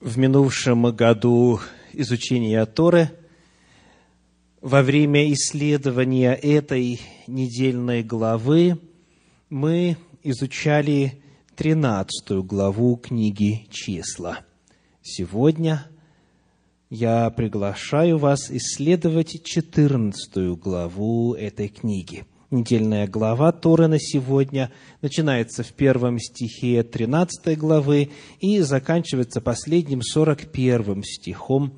в минувшем году изучения Торы, во время исследования этой недельной главы, мы изучали 13 главу книги «Числа». Сегодня я приглашаю вас исследовать 14 главу этой книги – недельная глава Торы на сегодня начинается в первом стихе 13 главы и заканчивается последним 41 стихом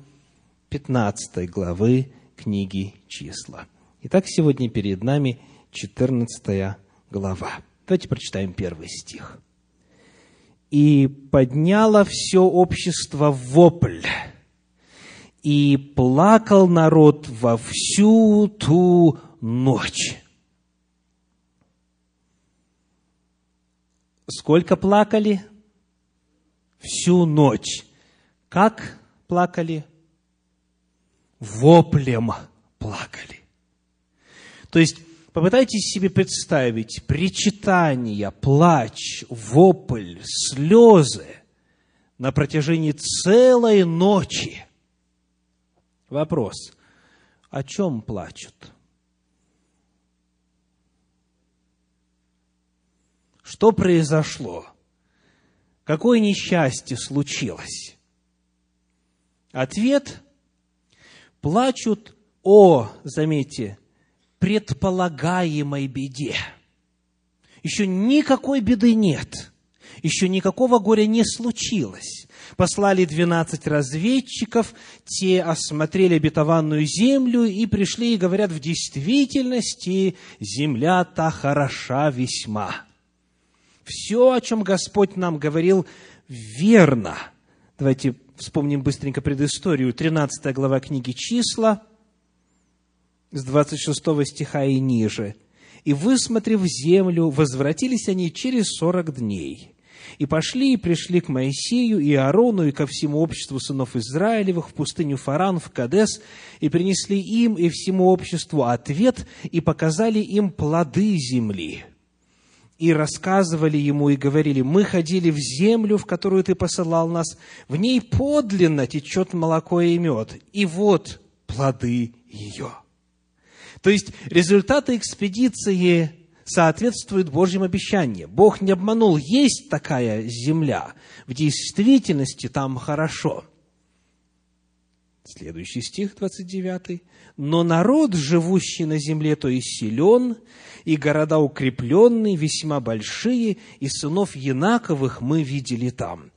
15 главы книги «Числа». Итак, сегодня перед нами 14 глава. Давайте прочитаем первый стих. «И подняло все общество вопль, и плакал народ во всю ту ночь». Сколько плакали? Всю ночь. Как плакали? Воплем плакали. То есть, попытайтесь себе представить причитания, плач, вопль, слезы на протяжении целой ночи. Вопрос, о чем плачут? Что произошло? Какое несчастье случилось? Ответ – плачут о, заметьте, предполагаемой беде. Еще никакой беды нет, еще никакого горя не случилось. Послали двенадцать разведчиков, те осмотрели обетованную землю и пришли и говорят, в действительности земля-то хороша весьма все, о чем Господь нам говорил, верно. Давайте вспомним быстренько предысторию. 13 глава книги «Числа», с 26 стиха и ниже. «И, высмотрев землю, возвратились они через сорок дней, и пошли и пришли к Моисею и Аарону и ко всему обществу сынов Израилевых в пустыню Фаран, в Кадес, и принесли им и всему обществу ответ, и показали им плоды земли» и рассказывали ему и говорили, мы ходили в землю, в которую ты посылал нас, в ней подлинно течет молоко и мед, и вот плоды ее. То есть результаты экспедиции соответствуют Божьим обещаниям. Бог не обманул, есть такая земля. В действительности там хорошо. Следующий стих, 29. «Но народ, живущий на земле, то есть силен, и города укрепленные, весьма большие, и сынов Янаковых мы видели там.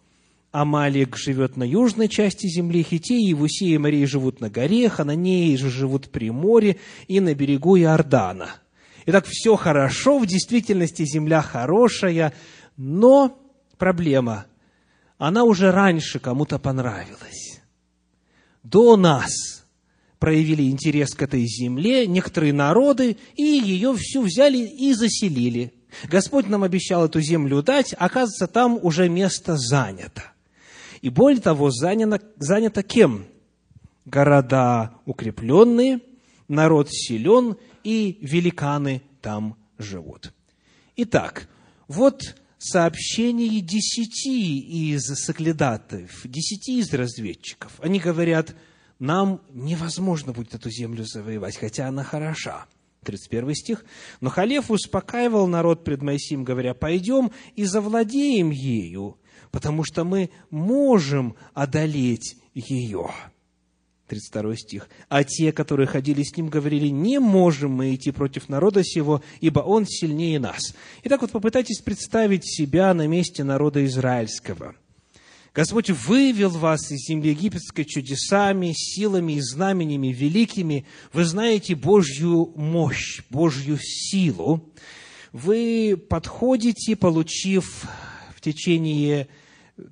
Амалик живет на южной части земли, Хитеи, Евусеи и Марии живут на горе, Хананеи же живут при море и на берегу Иордана. Итак, все хорошо, в действительности земля хорошая, но проблема, она уже раньше кому-то понравилась. До нас – проявили интерес к этой земле, некоторые народы, и ее всю взяли и заселили. Господь нам обещал эту землю дать, оказывается, там уже место занято. И более того, занято, занято кем? Города укрепленные, народ силен, и великаны там живут. Итак, вот сообщение десяти из соглядатов, десяти из разведчиков. Они говорят – нам невозможно будет эту землю завоевать, хотя она хороша. 31 стих. Но Халев успокаивал народ пред Моисеем, говоря, пойдем и завладеем ею, потому что мы можем одолеть ее. 32 стих. А те, которые ходили с ним, говорили, не можем мы идти против народа сего, ибо он сильнее нас. Итак, вот попытайтесь представить себя на месте народа израильского – Господь вывел вас из земли египетской чудесами, силами и знаменями великими. Вы знаете Божью мощь, Божью силу. Вы подходите, получив в течение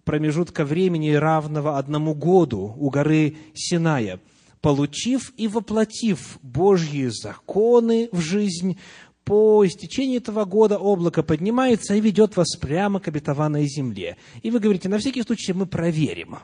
промежутка времени равного одному году у горы Синая, получив и воплотив Божьи законы в жизнь, по истечении этого года облако поднимается и ведет вас прямо к обетованной земле. И вы говорите, на всякий случай мы проверим,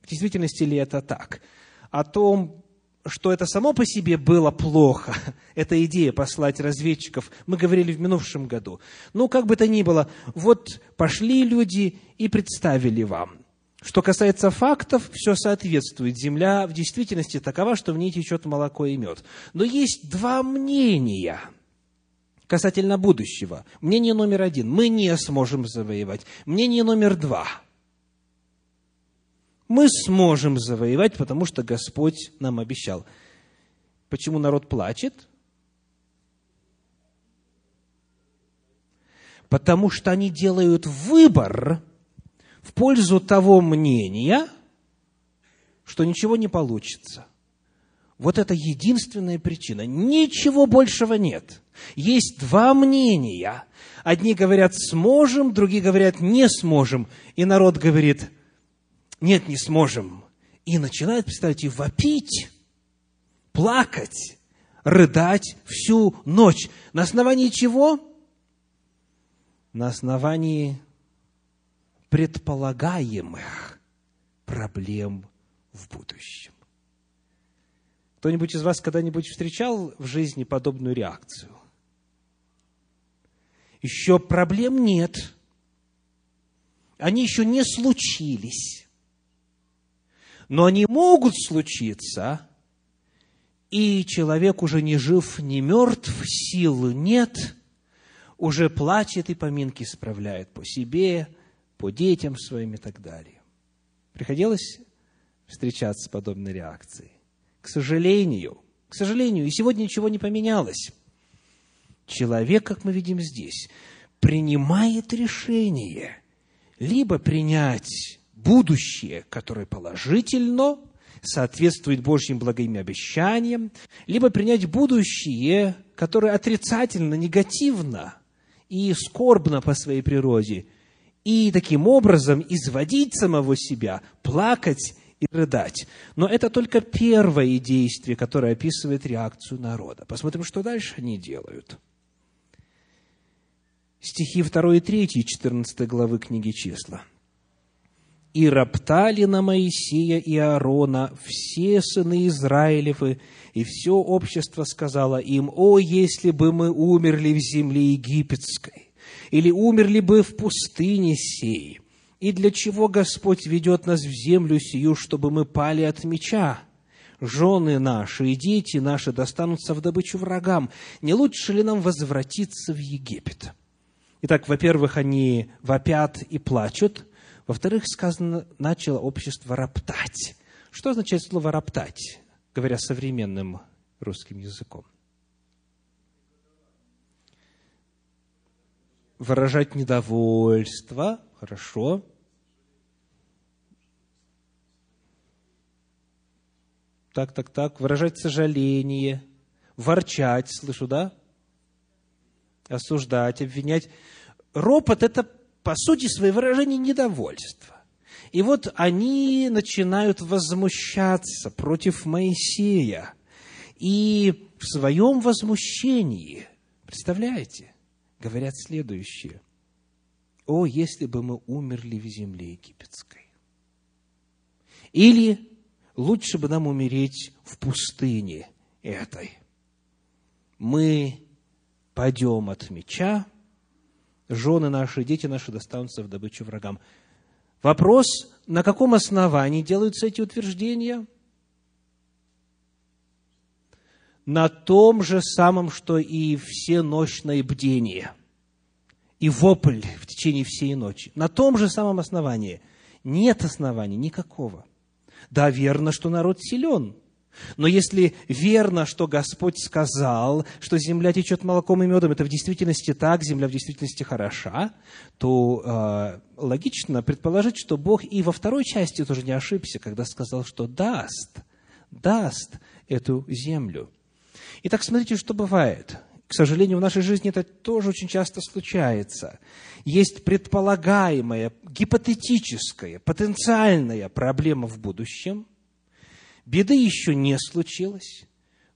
в действительности ли это так. О том, что это само по себе было плохо, эта идея послать разведчиков, мы говорили в минувшем году. Ну, как бы то ни было, вот пошли люди и представили вам, Что касается фактов, все соответствует. Земля в действительности такова, что в ней течет молоко и мед. Но есть два мнения касательно будущего. Мнение номер один. Мы не сможем завоевать. Мнение номер два. Мы сможем завоевать, потому что Господь нам обещал. Почему народ плачет? Потому что они делают выбор – в пользу того мнения, что ничего не получится. Вот это единственная причина. Ничего большего нет. Есть два мнения. Одни говорят сможем, другие говорят не сможем. И народ говорит, нет, не сможем. И начинает, представьте, вопить, плакать, рыдать всю ночь. На основании чего? На основании предполагаемых проблем в будущем. Кто-нибудь из вас когда-нибудь встречал в жизни подобную реакцию? Еще проблем нет. Они еще не случились. Но они могут случиться, и человек уже не жив, не мертв, сил нет, уже плачет и поминки справляет по себе, по детям своим и так далее. Приходилось встречаться с подобной реакцией. К сожалению, к сожалению, и сегодня ничего не поменялось. Человек, как мы видим здесь, принимает решение либо принять будущее, которое положительно, соответствует Божьим благим обещаниям, либо принять будущее, которое отрицательно, негативно и скорбно по своей природе, и таким образом изводить самого себя, плакать и рыдать. Но это только первое действие, которое описывает реакцию народа. Посмотрим, что дальше они делают. Стихи 2 и 3, 14 главы книги «Числа». «И роптали на Моисея и Аарона все сыны Израилевы, и все общество сказало им, «О, если бы мы умерли в земле египетской!» или умерли бы в пустыне сей. И для чего Господь ведет нас в землю сию, чтобы мы пали от меча? Жены наши и дети наши достанутся в добычу врагам. Не лучше ли нам возвратиться в Египет? Итак, во-первых, они вопят и плачут. Во-вторых, сказано, начало общество роптать. Что означает слово «роптать», говоря современным русским языком? выражать недовольство, хорошо. Так, так, так, выражать сожаление, ворчать, слышу, да? Осуждать, обвинять. Ропот – это, по сути, свои выражение недовольства. И вот они начинают возмущаться против Моисея. И в своем возмущении, представляете, говорят следующее. «О, если бы мы умерли в земле египетской!» Или лучше бы нам умереть в пустыне этой. Мы пойдем от меча, жены наши, дети наши достанутся в добычу врагам. Вопрос, на каком основании делаются эти утверждения? на том же самом, что и все ночное бдение и вопль в течение всей ночи. На том же самом основании. Нет оснований никакого. Да, верно, что народ силен. Но если верно, что Господь сказал, что земля течет молоком и медом, это в действительности так, земля в действительности хороша, то э, логично предположить, что Бог и во второй части тоже не ошибся, когда сказал, что даст, даст эту землю. Итак, смотрите, что бывает. К сожалению, в нашей жизни это тоже очень часто случается. Есть предполагаемая, гипотетическая, потенциальная проблема в будущем. Беды еще не случилось,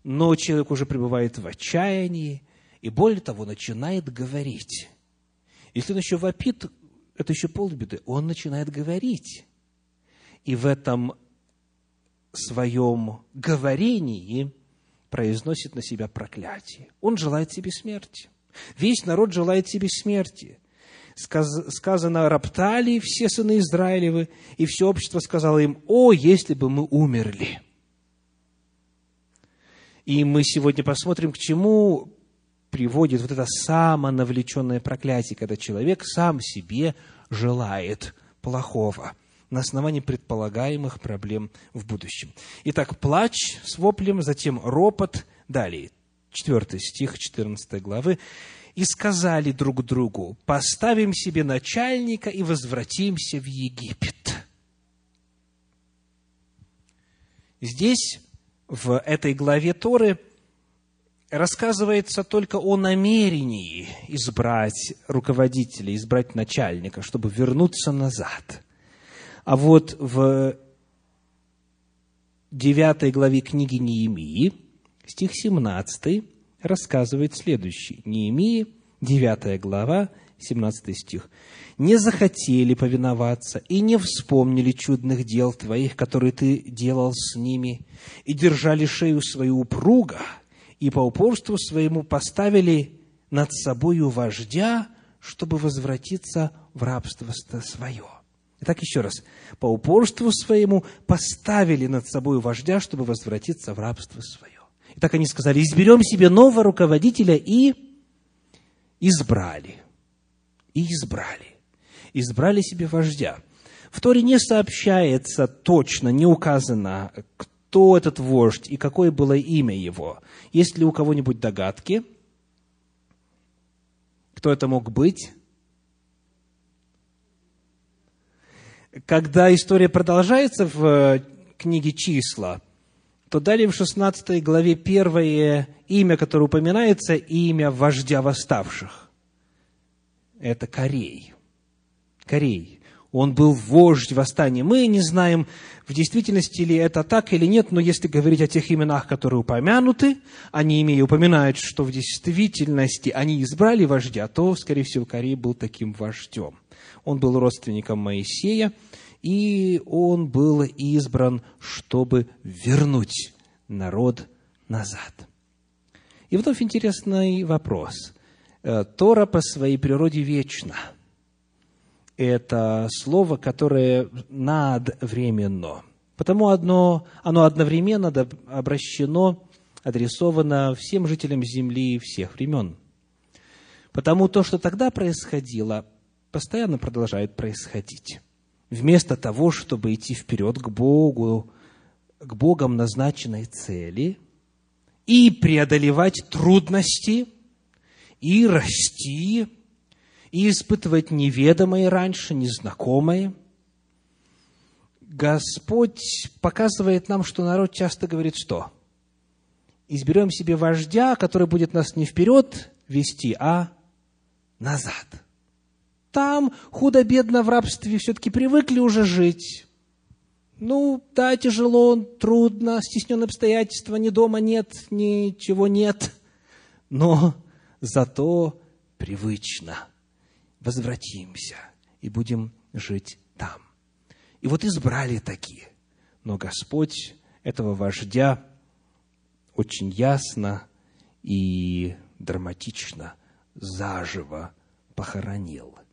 но человек уже пребывает в отчаянии и, более того, начинает говорить. Если он еще вопит, это еще полбеды, он начинает говорить. И в этом своем говорении произносит на себя проклятие. Он желает себе смерти. Весь народ желает себе смерти. Сказано, роптали все сыны Израилевы, и все общество сказало им, о, если бы мы умерли. И мы сегодня посмотрим, к чему приводит вот это самонавлеченное проклятие, когда человек сам себе желает плохого на основании предполагаемых проблем в будущем. Итак, плач с воплем, затем ропот. Далее, 4 стих 14 главы. «И сказали друг другу, поставим себе начальника и возвратимся в Египет». Здесь, в этой главе Торы, рассказывается только о намерении избрать руководителя, избрать начальника, чтобы вернуться назад. А вот в девятой главе книги Неемии, стих 17, рассказывает следующий. Неемии, 9 глава, 17 стих. «Не захотели повиноваться и не вспомнили чудных дел твоих, которые ты делал с ними, и держали шею свою упруга, и по упорству своему поставили над собою вождя, чтобы возвратиться в рабство свое». Итак, еще раз. По упорству своему поставили над собой вождя, чтобы возвратиться в рабство свое. И так они сказали, изберем себе нового руководителя и избрали. И избрали. Избрали себе вождя. В Торе не сообщается точно, не указано, кто этот вождь и какое было имя его. Есть ли у кого-нибудь догадки? Кто это мог быть? Когда история продолжается в книге «Числа», то далее в 16 главе первое имя, которое упоминается, имя вождя восставших. Это Корей. Корей. Он был вождь восстания. Мы не знаем, в действительности ли это так или нет, но если говорить о тех именах, которые упомянуты, они имея упоминают, что в действительности они избрали вождя, то, скорее всего, Корей был таким вождем. Он был родственником Моисея, и он был избран, чтобы вернуть народ назад. И вновь интересный вопрос. Э, Тора по своей природе вечна. Это слово, которое надвременно. Потому одно, оно одновременно обращено, адресовано всем жителям Земли всех времен. Потому то, что тогда происходило, постоянно продолжает происходить вместо того, чтобы идти вперед к Богу, к Богом назначенной цели и преодолевать трудности, и расти, и испытывать неведомое раньше, незнакомое, Господь показывает нам, что народ часто говорит, что? Изберем себе вождя, который будет нас не вперед вести, а назад – там худо-бедно в рабстве все-таки привыкли уже жить. Ну, да, тяжело, трудно, стесненные обстоятельства, ни дома нет, ничего нет. Но зато привычно. Возвратимся и будем жить там. И вот избрали такие. Но Господь этого вождя очень ясно и драматично заживо похоронил –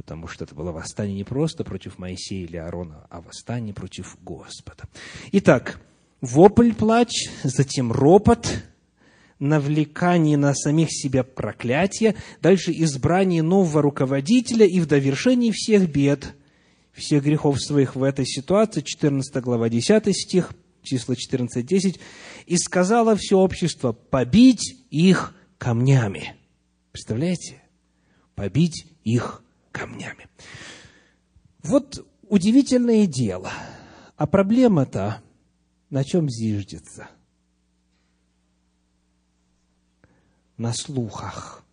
потому что это было восстание не просто против Моисея или Аарона, а восстание против Господа. Итак, вопль, плач, затем ропот, навлекание на самих себя проклятия, дальше избрание нового руководителя и в довершении всех бед, всех грехов своих в этой ситуации, 14 глава, 10 стих, числа 14-10, «И сказала все общество, побить их камнями». Представляете? Побить их камнями. Вот удивительное дело. А проблема-то на чем зиждется? На слухах.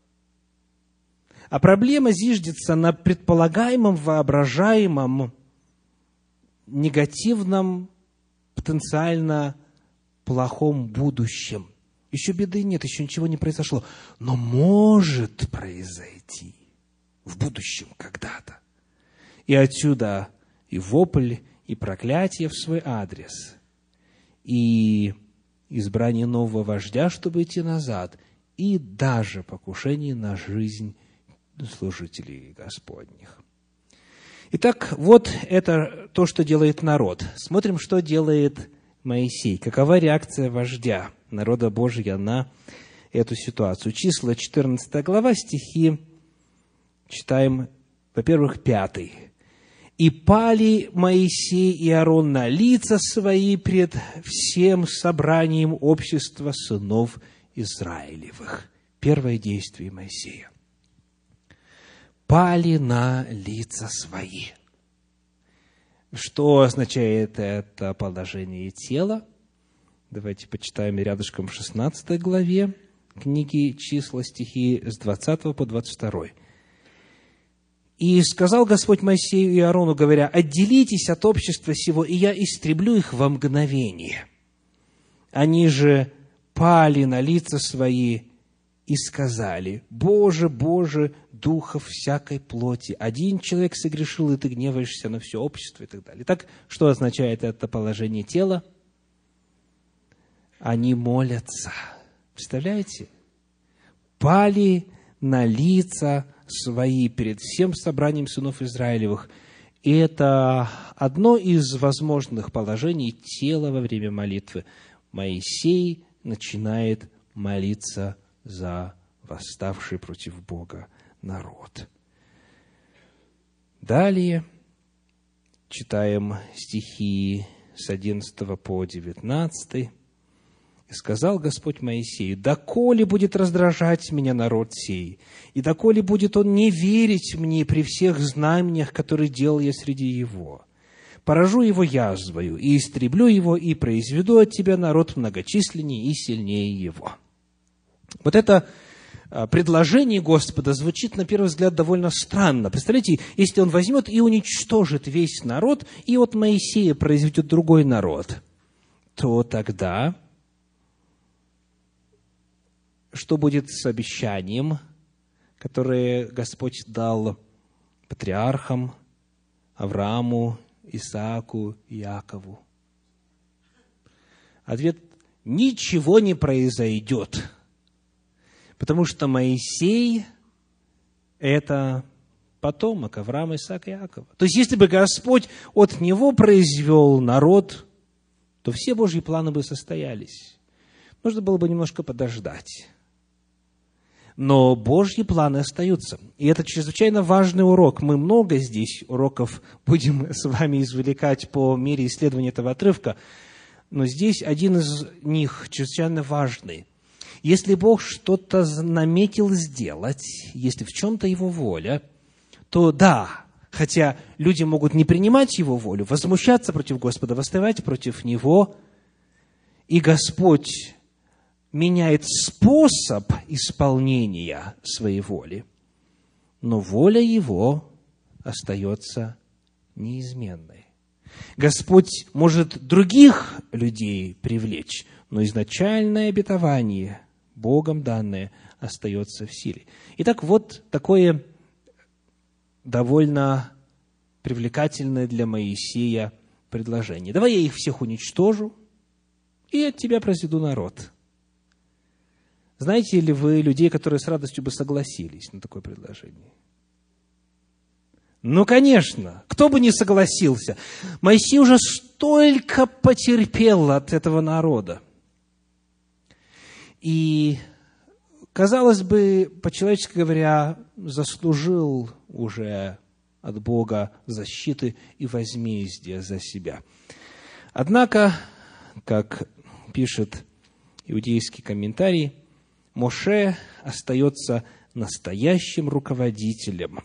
А проблема зиждется на предполагаемом, воображаемом, негативном, потенциально плохом будущем. Еще беды нет, еще ничего не произошло. Но может произойти в будущем когда-то. И отсюда и вопль, и проклятие в свой адрес, и избрание нового вождя, чтобы идти назад, и даже покушение на жизнь служителей Господних. Итак, вот это то, что делает народ. Смотрим, что делает Моисей. Какова реакция вождя народа Божия на эту ситуацию? Числа 14 глава, стихи читаем, во-первых, пятый. «И пали Моисей и Аарон на лица свои пред всем собранием общества сынов Израилевых». Первое действие Моисея пали на лица свои. Что означает это положение тела? Давайте почитаем рядышком в 16 главе книги «Числа стихи» с 20 по 22. «И сказал Господь Моисею и Аарону, говоря, «Отделитесь от общества сего, и я истреблю их во мгновение». Они же пали на лица свои и сказали, «Боже, Боже, духов всякой плоти. Один человек согрешил, и ты гневаешься на все общество и так далее. Итак, что означает это положение тела? Они молятся. Представляете? Пали на лица свои перед всем собранием сынов Израилевых. И это одно из возможных положений тела во время молитвы. Моисей начинает молиться за восставший против Бога народ. Далее читаем стихи с 11 по 19. «И сказал Господь Моисею, доколе будет раздражать меня народ сей, и доколе будет он не верить мне при всех знамениях, которые делал я среди его. Поражу его язвою, и истреблю его, и произведу от тебя народ многочисленнее и сильнее его». Вот это а, предложение Господа звучит, на первый взгляд, довольно странно. Представляете, если он возьмет и уничтожит весь народ, и от Моисея произведет другой народ, то тогда что будет с обещанием, которое Господь дал патриархам Аврааму, Исааку Якову? Ответ – ничего не произойдет – Потому что Моисей – это потомок Авраама, Исаака и Иакова. То есть, если бы Господь от него произвел народ, то все Божьи планы бы состоялись. Нужно было бы немножко подождать. Но Божьи планы остаются. И это чрезвычайно важный урок. Мы много здесь уроков будем с вами извлекать по мере исследования этого отрывка. Но здесь один из них чрезвычайно важный – если Бог что-то наметил сделать, если в чем-то Его воля, то да, хотя люди могут не принимать Его волю, возмущаться против Господа, восставать против Него, и Господь меняет способ исполнения своей воли, но воля Его остается неизменной. Господь может других людей привлечь, но изначальное обетование Богом данное остается в силе. Итак, вот такое довольно привлекательное для Моисея предложение. Давай я их всех уничтожу, и от тебя произведу народ. Знаете ли вы людей, которые с радостью бы согласились на такое предложение? Ну, конечно, кто бы не согласился. Моисей уже столько потерпел от этого народа. И, казалось бы, по-человечески говоря, заслужил уже от Бога защиты и возмездия за себя. Однако, как пишет иудейский комментарий, Моше остается настоящим руководителем,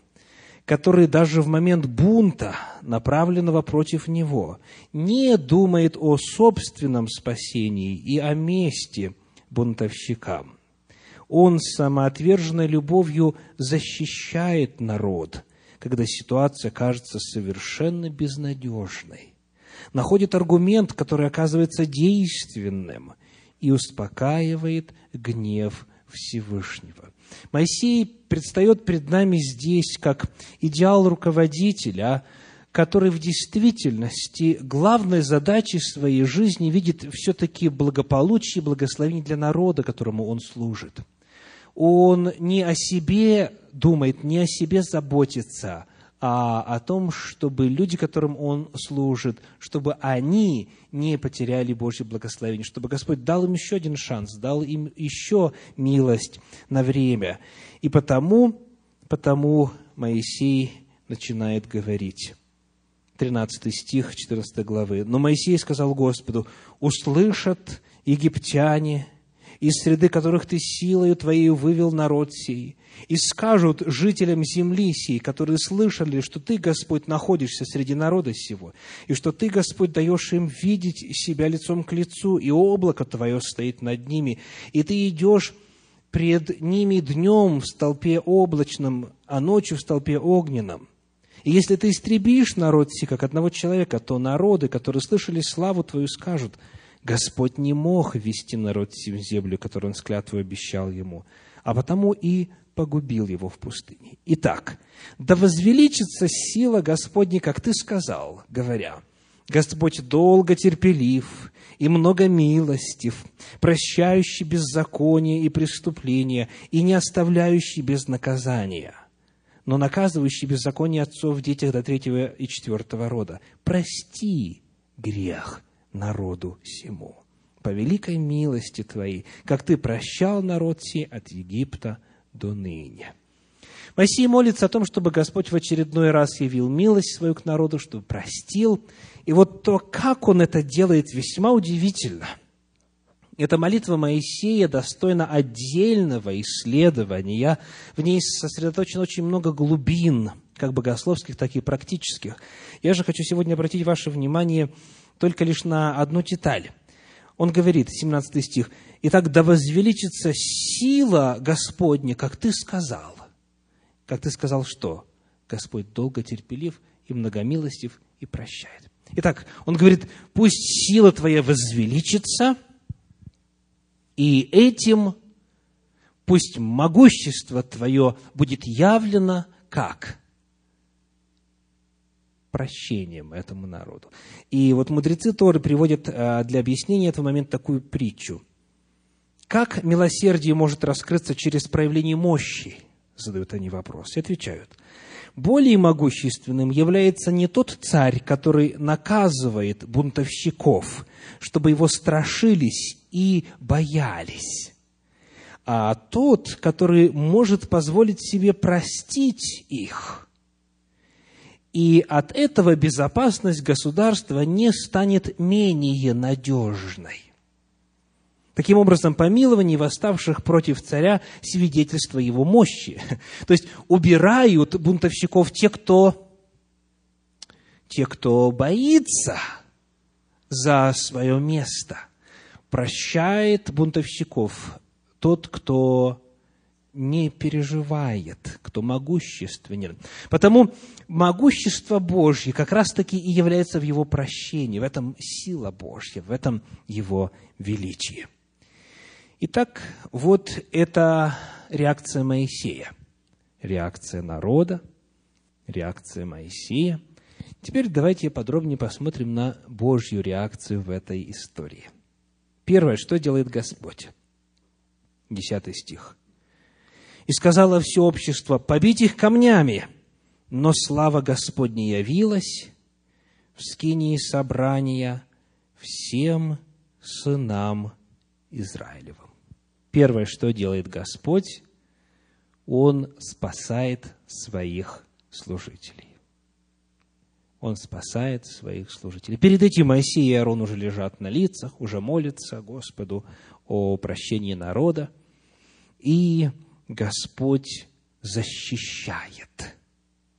который даже в момент бунта, направленного против него, не думает о собственном спасении и о мести – бунтовщикам. Он самоотверженной любовью защищает народ, когда ситуация кажется совершенно безнадежной. Находит аргумент, который оказывается действенным, и успокаивает гнев Всевышнего. Моисей предстает перед нами здесь как идеал руководителя – который в действительности главной задачей своей жизни видит все-таки благополучие и благословение для народа, которому он служит. Он не о себе думает, не о себе заботится, а о том, чтобы люди, которым Он служит, чтобы они не потеряли Божье благословение, чтобы Господь дал им еще один шанс, дал им еще милость на время. И потому, потому Моисей начинает говорить. 13 стих 14 главы. «Но Моисей сказал Господу, услышат египтяне, из среды которых ты силою твоей вывел народ сей, и скажут жителям земли сей, которые слышали, что ты, Господь, находишься среди народа сего, и что ты, Господь, даешь им видеть себя лицом к лицу, и облако твое стоит над ними, и ты идешь пред ними днем в столпе облачном, а ночью в столпе огненном. И если ты истребишь народ сей, как одного человека, то народы, которые слышали славу Твою, скажут, Господь не мог вести народ в землю, которую Он с клятвой обещал ему, а потому и погубил его в пустыне. Итак, да возвеличится сила Господня, как ты сказал, говоря, Господь долго терпелив и много милостив, прощающий беззаконие и преступления и не оставляющий без наказания, но наказывающий беззаконие отцов в детях до третьего и четвертого рода. Прости грех народу сему по великой милости Твоей, как Ты прощал народ сей от Египта до ныне. Моисей молится о том, чтобы Господь в очередной раз явил милость свою к народу, чтобы простил. И вот то, как он это делает, весьма удивительно. Эта молитва Моисея достойна отдельного исследования. В ней сосредоточено очень много глубин, как богословских, так и практических. Я же хочу сегодня обратить ваше внимание только лишь на одну деталь. Он говорит, 17 стих, Итак, да возвеличится сила Господня, как ты сказал. Как ты сказал, что? Господь долго терпелив и многомилостив и прощает. Итак, он говорит, пусть сила твоя возвеличится, и этим пусть могущество твое будет явлено как? Прощением этому народу. И вот мудрецы Торы приводят э, для объяснения этого момента такую притчу – как милосердие может раскрыться через проявление мощи? Задают они вопрос и отвечают. Более могущественным является не тот царь, который наказывает бунтовщиков, чтобы его страшились и боялись, а тот, который может позволить себе простить их. И от этого безопасность государства не станет менее надежной. Таким образом, помилование восставших против царя – свидетельство его мощи. То есть, убирают бунтовщиков те, кто, те, кто боится за свое место. Прощает бунтовщиков тот, кто не переживает, кто могущественен. Потому могущество Божье как раз-таки и является в его прощении, в этом сила Божья, в этом его величие. Итак, вот это реакция Моисея, реакция народа, реакция Моисея. Теперь давайте подробнее посмотрим на Божью реакцию в этой истории. Первое, что делает Господь? Десятый стих. «И сказала все общество, побить их камнями, но слава Господня явилась в скинии собрания всем сынам Израилевым. Первое, что делает Господь, Он спасает своих служителей. Он спасает своих служителей. Перед этим Моисей и Аарон уже лежат на лицах, уже молятся Господу о прощении народа. И Господь защищает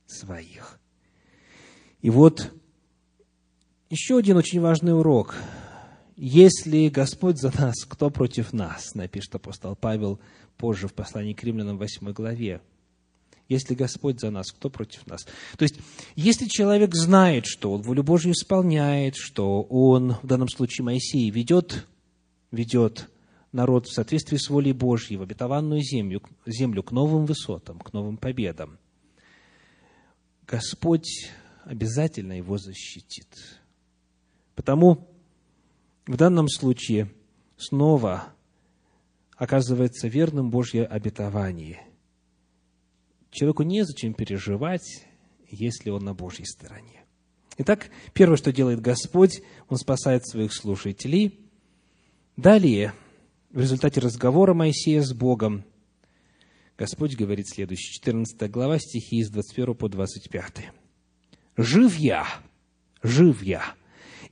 своих. И вот еще один очень важный урок – если Господь за нас, кто против нас, напишет апостол Павел позже в послании к римлянам 8 главе. Если Господь за нас, кто против нас? То есть, если человек знает, что он волю Божью исполняет, что он, в данном случае Моисей, ведет, ведет народ в соответствии с волей Божьей в обетованную землю, землю к новым высотам, к новым победам, Господь обязательно его защитит. Потому в данном случае снова оказывается верным Божье обетование. Человеку незачем переживать, если он на Божьей стороне. Итак, первое, что делает Господь, Он спасает своих слушателей. Далее, в результате разговора Моисея с Богом, Господь говорит следующее, 14 глава, стихи с 21 по 25. «Жив я, жив я,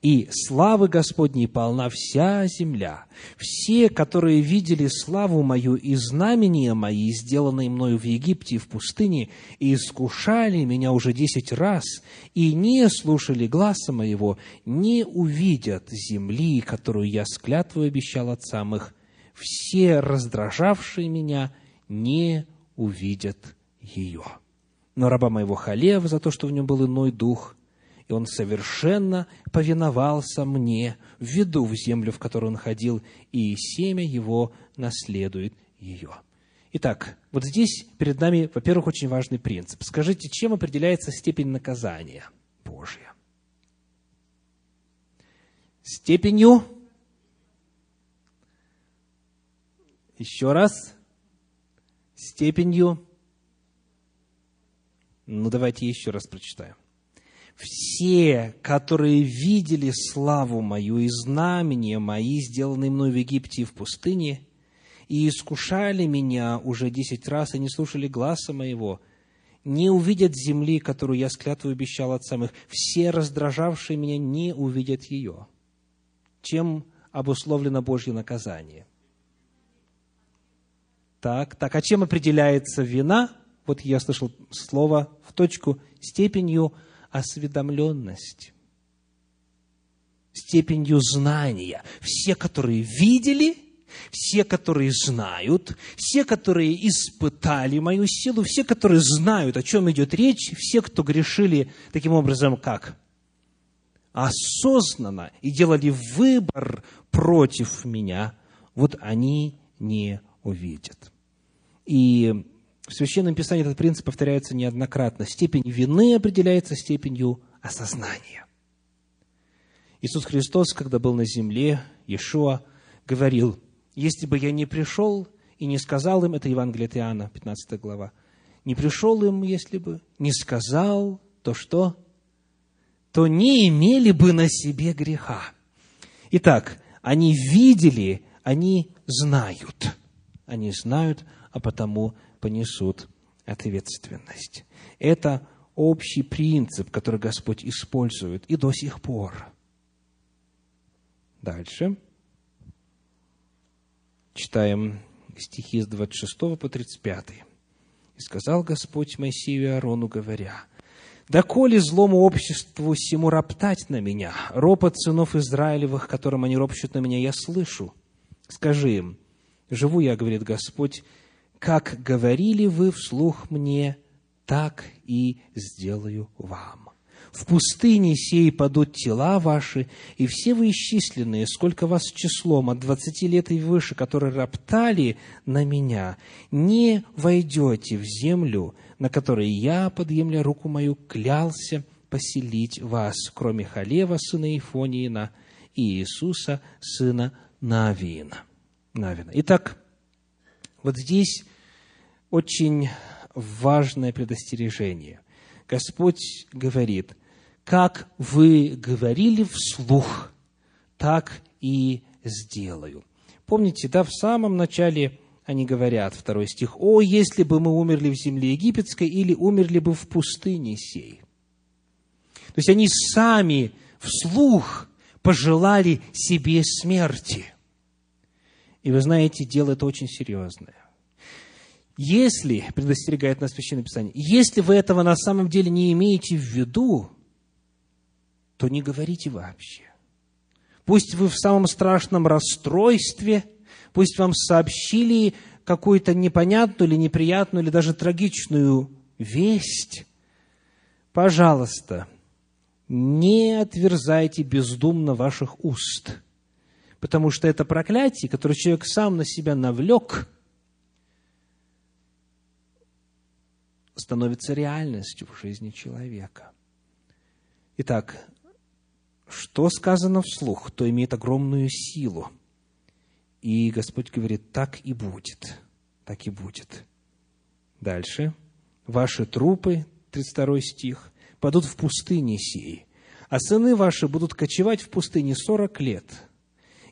и славы Господней полна вся земля. Все, которые видели славу мою и знамения мои, сделанные мною в Египте и в пустыне, и искушали меня уже десять раз, и не слушали гласа моего, не увидят земли, которую я с клятвой обещал отцам их. Все раздражавшие меня не увидят ее. Но раба моего Халев за то, что в нем был иной дух – и он совершенно повиновался мне, введу в землю, в которую он ходил, и семя его наследует ее». Итак, вот здесь перед нами, во-первых, очень важный принцип. Скажите, чем определяется степень наказания Божья? Степенью, еще раз, степенью, ну давайте еще раз прочитаем все, которые видели славу мою и знамения мои, сделанные мной в Египте и в пустыне, и искушали меня уже десять раз и не слушали гласа моего, не увидят земли, которую я с клятвой обещал отцам их. Все раздражавшие меня не увидят ее. Чем обусловлено Божье наказание? Так, так, а чем определяется вина? Вот я слышал слово в точку степенью – осведомленность, степенью знания. Все, которые видели, все, которые знают, все, которые испытали мою силу, все, которые знают, о чем идет речь, все, кто грешили таким образом, как? Осознанно и делали выбор против меня, вот они не увидят. И в Священном Писании этот принцип повторяется неоднократно. Степень вины определяется степенью осознания. Иисус Христос, когда был на земле, Иешуа, говорил, если бы я не пришел и не сказал им, это Евангелие от Иоанна, 15 глава, не пришел им, если бы, не сказал, то что? То не имели бы на себе греха. Итак, они видели, они знают. Они знают, а потому понесут ответственность. Это общий принцип, который Господь использует и до сих пор. Дальше. Читаем стихи с 26 по 35. «И сказал Господь Моисею и Аарону, говоря, «Доколе злому обществу всему роптать на меня, ропот сынов Израилевых, которым они ропщут на меня, я слышу. Скажи им, живу я, говорит Господь, как говорили вы вслух мне, так и сделаю вам. В пустыне сей падут тела ваши, и все вы исчисленные, сколько вас числом, от двадцати лет и выше, которые роптали на меня, не войдете в землю, на которой я, подъемля руку мою, клялся поселить вас, кроме Халева, сына Ифониина, и Иисуса, сына Навина. Навина. Итак, вот здесь очень важное предостережение. Господь говорит, как вы говорили вслух, так и сделаю. Помните, да, в самом начале они говорят, второй стих, «О, если бы мы умерли в земле египетской или умерли бы в пустыне сей». То есть они сами вслух пожелали себе смерти. И вы знаете, дело это очень серьезное. Если, предостерегает нас Священное Писание, если вы этого на самом деле не имеете в виду, то не говорите вообще. Пусть вы в самом страшном расстройстве, пусть вам сообщили какую-то непонятную или неприятную, или даже трагичную весть, пожалуйста, не отверзайте бездумно ваших уст, потому что это проклятие, которое человек сам на себя навлек – становится реальностью в жизни человека. Итак, что сказано вслух, то имеет огромную силу. И Господь говорит, так и будет, так и будет. Дальше. Ваши трупы, 32 стих, падут в пустыне сей, а сыны ваши будут кочевать в пустыне сорок лет,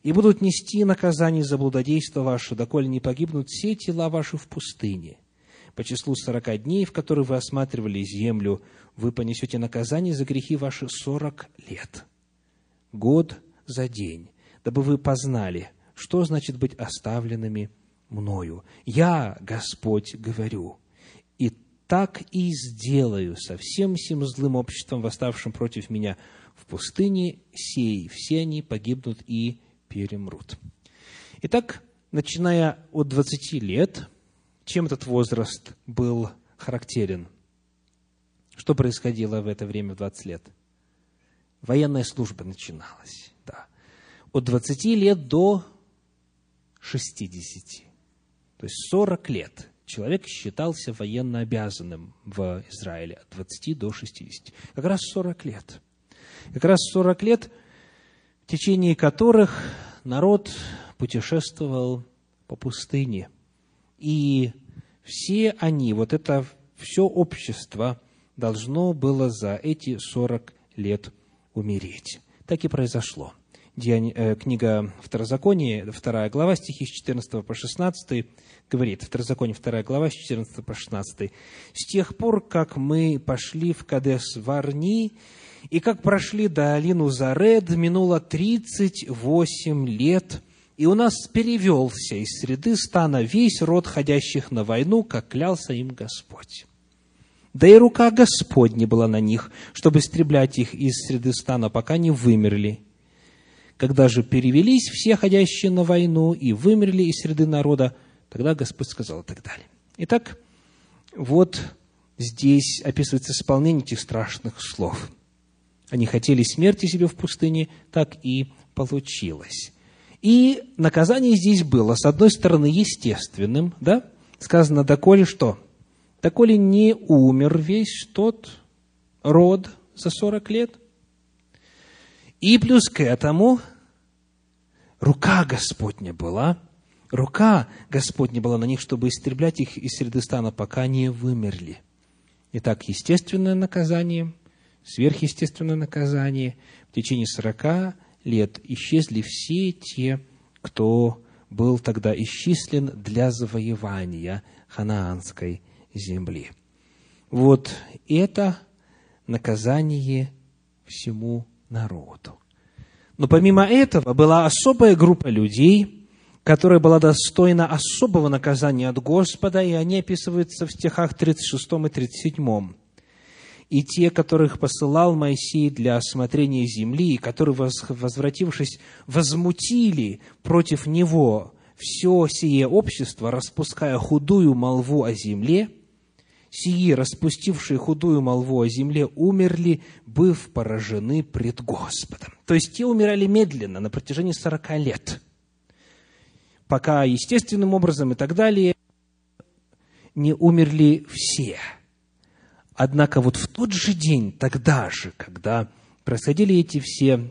и будут нести наказание за блудодейство ваше, доколе не погибнут все тела ваши в пустыне. По числу сорока дней, в которые вы осматривали землю, вы понесете наказание за грехи ваши сорок лет, год за день, дабы вы познали, что значит быть оставленными мною. Я, Господь, говорю, и так и сделаю со всем сим злым обществом, восставшим против меня в пустыне сей, все они погибнут и перемрут. Итак, начиная от 20 лет, чем этот возраст был характерен? Что происходило в это время, в 20 лет? Военная служба начиналась, да. От 20 лет до 60. То есть 40 лет человек считался военно обязанным в Израиле от 20 до 60. Как раз 40 лет. Как раз 40 лет, в течение которых народ путешествовал по пустыне. И все они, вот это все общество должно было за эти 40 лет умереть. Так и произошло. Э, книга Второзакония, вторая глава, стихи с 14 по 16, говорит, Второзаконие, вторая глава, с 14 по 16. «С тех пор, как мы пошли в Кадес Варни, и как прошли долину Заред, минуло тридцать восемь лет, и у нас перевелся из среды стана весь род ходящих на войну, как клялся им Господь. Да и рука Господня была на них, чтобы истреблять их из среды стана, пока не вымерли. Когда же перевелись все ходящие на войну и вымерли из среды народа, тогда Господь сказал и так далее. Итак, вот здесь описывается исполнение этих страшных слов. Они хотели смерти себе в пустыне, так и получилось. И наказание здесь было, с одной стороны, естественным, да? Сказано, доколе что? Доколе не умер весь тот род за 40 лет – и плюс к этому рука Господня была, рука Господня была на них, чтобы истреблять их из среды стана, пока не вымерли. Итак, естественное наказание, сверхъестественное наказание. В течение сорока лет исчезли все те, кто был тогда исчислен для завоевания ханаанской земли. Вот это наказание всему народу. Но помимо этого была особая группа людей, которая была достойна особого наказания от Господа, и они описываются в стихах 36 и 37. И те, которых посылал Моисей для осмотрения земли, и которые, возвратившись, возмутили против него все сие общество, распуская худую молву о земле – сии, распустившие худую молву о земле, умерли, быв поражены пред Господом. То есть те умирали медленно, на протяжении сорока лет, пока естественным образом и так далее не умерли все. Однако вот в тот же день, тогда же, когда происходили эти все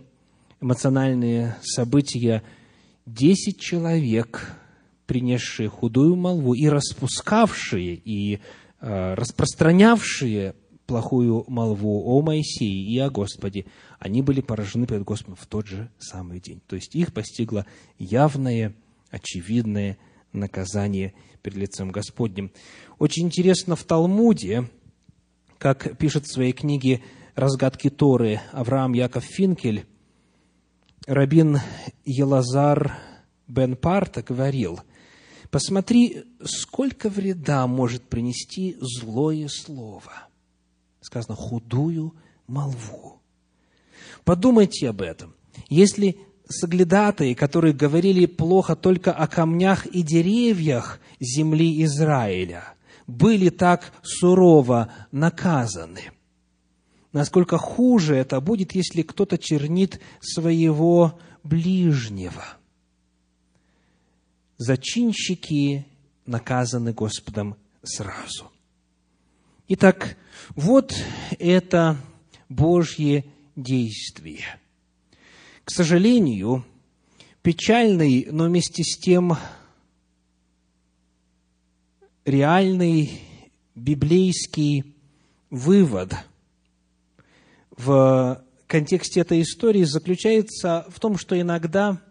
эмоциональные события, десять человек, принесшие худую молву и распускавшие, и Э, распространявшие плохую молву о Моисее и о Господе, они были поражены перед Господом в тот же самый день. То есть их постигло явное, очевидное наказание перед лицом Господним. Очень интересно в Талмуде, как пишет в своей книге «Разгадки Торы» Авраам Яков Финкель, Рабин Елазар Бен Парта говорил – Посмотри, сколько вреда может принести злое слово. Сказано, худую молву. Подумайте об этом. Если соглядатые, которые говорили плохо только о камнях и деревьях земли Израиля, были так сурово наказаны, насколько хуже это будет, если кто-то чернит своего ближнего – зачинщики наказаны Господом сразу. Итак, вот это Божье действие. К сожалению, печальный, но вместе с тем реальный библейский вывод. В контексте этой истории заключается в том, что иногда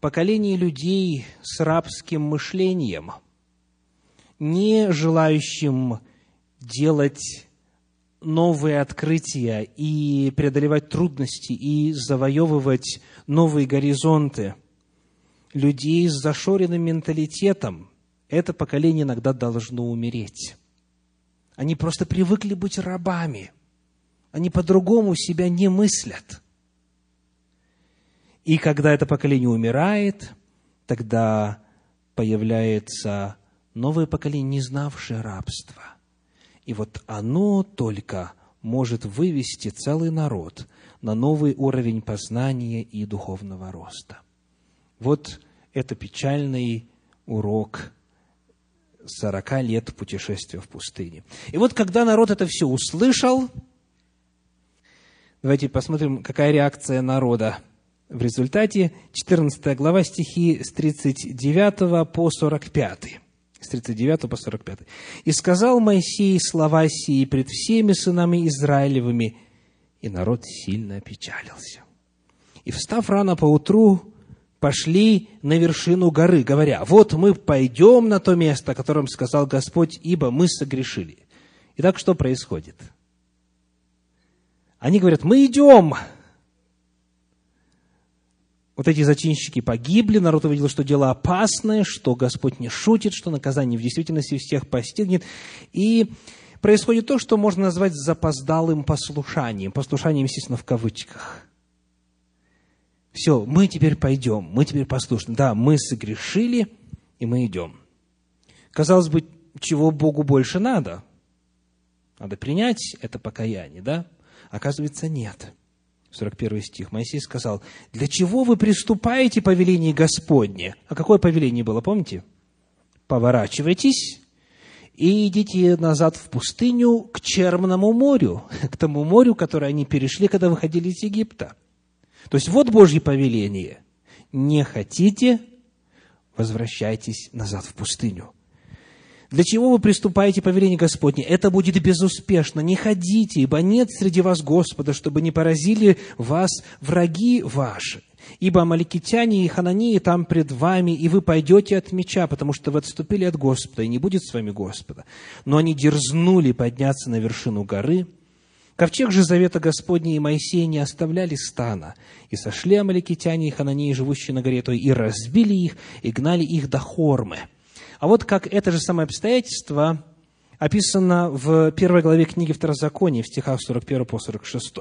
поколение людей с рабским мышлением, не желающим делать новые открытия и преодолевать трудности и завоевывать новые горизонты, людей с зашоренным менталитетом, это поколение иногда должно умереть. Они просто привыкли быть рабами. Они по-другому себя не мыслят. И когда это поколение умирает, тогда появляется новое поколение, не знавшее рабства. И вот оно только может вывести целый народ на новый уровень познания и духовного роста. Вот это печальный урок 40 лет путешествия в пустыне. И вот когда народ это все услышал, давайте посмотрим, какая реакция народа. В результате 14 глава стихи с 39 по 45. С 39 по 45. «И сказал Моисей слова сии пред всеми сынами Израилевыми, и народ сильно опечалился. И, встав рано по утру, пошли на вершину горы, говоря, вот мы пойдем на то место, о котором сказал Господь, ибо мы согрешили. Итак, что происходит? Они говорят, мы идем. Вот эти зачинщики погибли, народ увидел, что дело опасное, что Господь не шутит, что наказание в действительности всех постигнет. И происходит то, что можно назвать запоздалым послушанием. Послушанием, естественно, в кавычках – все, мы теперь пойдем, мы теперь послушны. Да, мы согрешили, и мы идем. Казалось бы, чего Богу больше надо? Надо принять это покаяние, да? Оказывается, нет. 41 стих. Моисей сказал, для чего вы приступаете повеление Господне? А какое повеление было, помните? Поворачивайтесь и идите назад в пустыню к Черному морю, к тому морю, которое они перешли, когда выходили из Египта. То есть вот Божье повеление. Не хотите, возвращайтесь назад в пустыню. Для чего вы приступаете повеление Господне? Это будет безуспешно. Не ходите, ибо нет среди вас Господа, чтобы не поразили вас враги ваши. Ибо амаликитяне и хананеи там пред вами, и вы пойдете от меча, потому что вы отступили от Господа, и не будет с вами Господа. Но они дерзнули подняться на вершину горы – Ковчег же завета Господня и Моисея не оставляли стана, и сошли амаликитяне и хананеи, живущие на горе той, и разбили их, и гнали их до Хормы. А вот как это же самое обстоятельство описано в первой главе книги Второзакония, в стихах 41 по 46.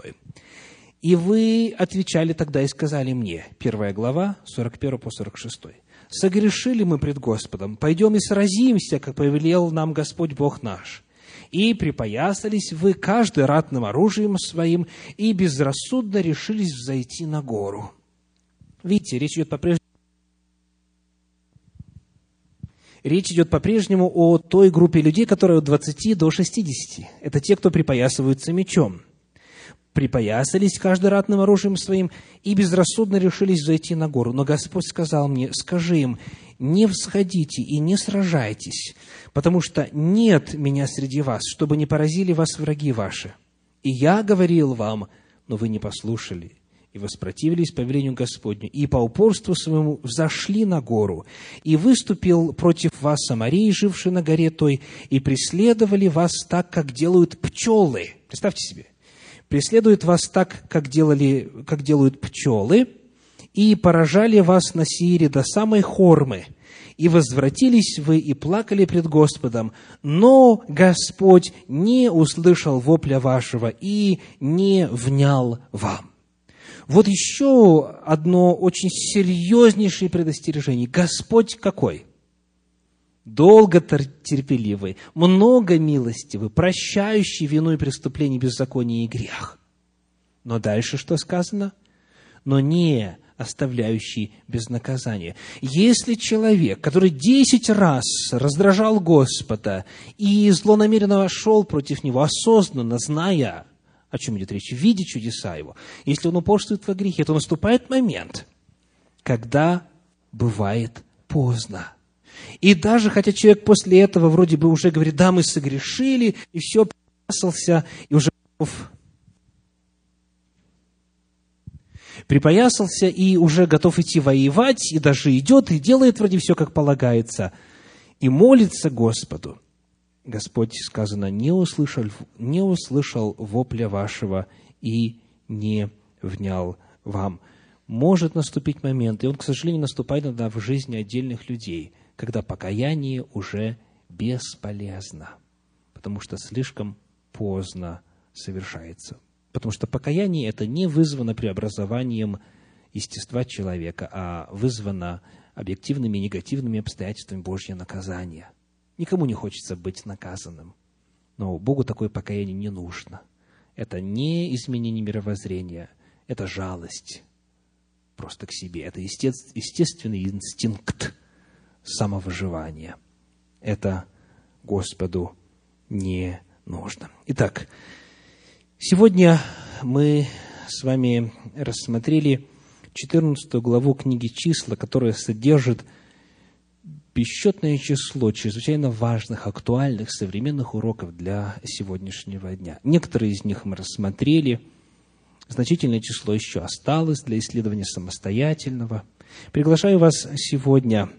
«И вы отвечали тогда и сказали мне», первая глава, 41 по 46, «Согрешили мы пред Господом, пойдем и сразимся, как повелел нам Господь Бог наш» и припоясались вы каждый ратным оружием своим, и безрассудно решились взойти на гору. Видите, речь идет по-прежнему Речь идет по-прежнему о той группе людей, которые от 20 до 60. Это те, кто припоясываются мечом. Припоясались каждый ратным оружием своим и безрассудно решились зайти на гору. Но Господь сказал мне, скажи им, не всходите и не сражайтесь, потому что нет меня среди вас, чтобы не поразили вас враги ваши. И я говорил вам, но вы не послушали и воспротивились повелению Господню, и по упорству своему взошли на гору, и выступил против вас Самарий, живший на горе той, и преследовали вас так, как делают пчелы. Представьте себе, преследуют вас так, как, делали, как делают пчелы, и поражали вас на Сире до самой Хормы, и возвратились вы и плакали пред Господом, но Господь не услышал вопля вашего и не внял вам. Вот еще одно очень серьезнейшее предостережение. Господь какой? Долго терпеливый, много милостивый, прощающий вину и преступление, беззаконие и грех. Но дальше что сказано? Но не оставляющий без наказания. Если человек, который десять раз раздражал Господа и злонамеренно вошел против него, осознанно зная, о чем идет речь, видя чудеса его, если он упорствует во грехе, то наступает момент, когда бывает поздно. И даже хотя человек после этого вроде бы уже говорит, да, мы согрешили, и все, припоясался, и уже готов припоясался и уже готов идти воевать, и даже идет, и делает вроде все, как полагается, и молится Господу. Господь, сказано, не услышал, не услышал вопля вашего и не внял вам. Может наступить момент, и он, к сожалению, наступает иногда в жизни отдельных людей, когда покаяние уже бесполезно, потому что слишком поздно совершается. Потому что покаяние это не вызвано преобразованием естества человека, а вызвано объективными негативными обстоятельствами Божьего наказания. Никому не хочется быть наказанным. Но Богу такое покаяние не нужно. Это не изменение мировоззрения, это жалость просто к себе. Это естественный инстинкт самовыживания. Это Господу не нужно. Итак, сегодня мы с вами рассмотрели 14 главу книги «Числа», которая содержит бесчетное число чрезвычайно важных, актуальных, современных уроков для сегодняшнего дня. Некоторые из них мы рассмотрели, значительное число еще осталось для исследования самостоятельного. Приглашаю вас сегодня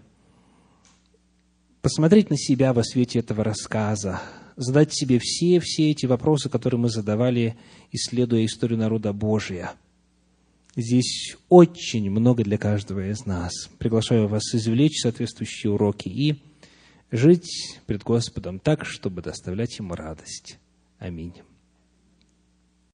посмотреть на себя во свете этого рассказа, задать себе все, все эти вопросы, которые мы задавали, исследуя историю народа Божия – Здесь очень много для каждого из нас. Приглашаю вас извлечь соответствующие уроки и жить пред Господом так, чтобы доставлять Ему радость. Аминь.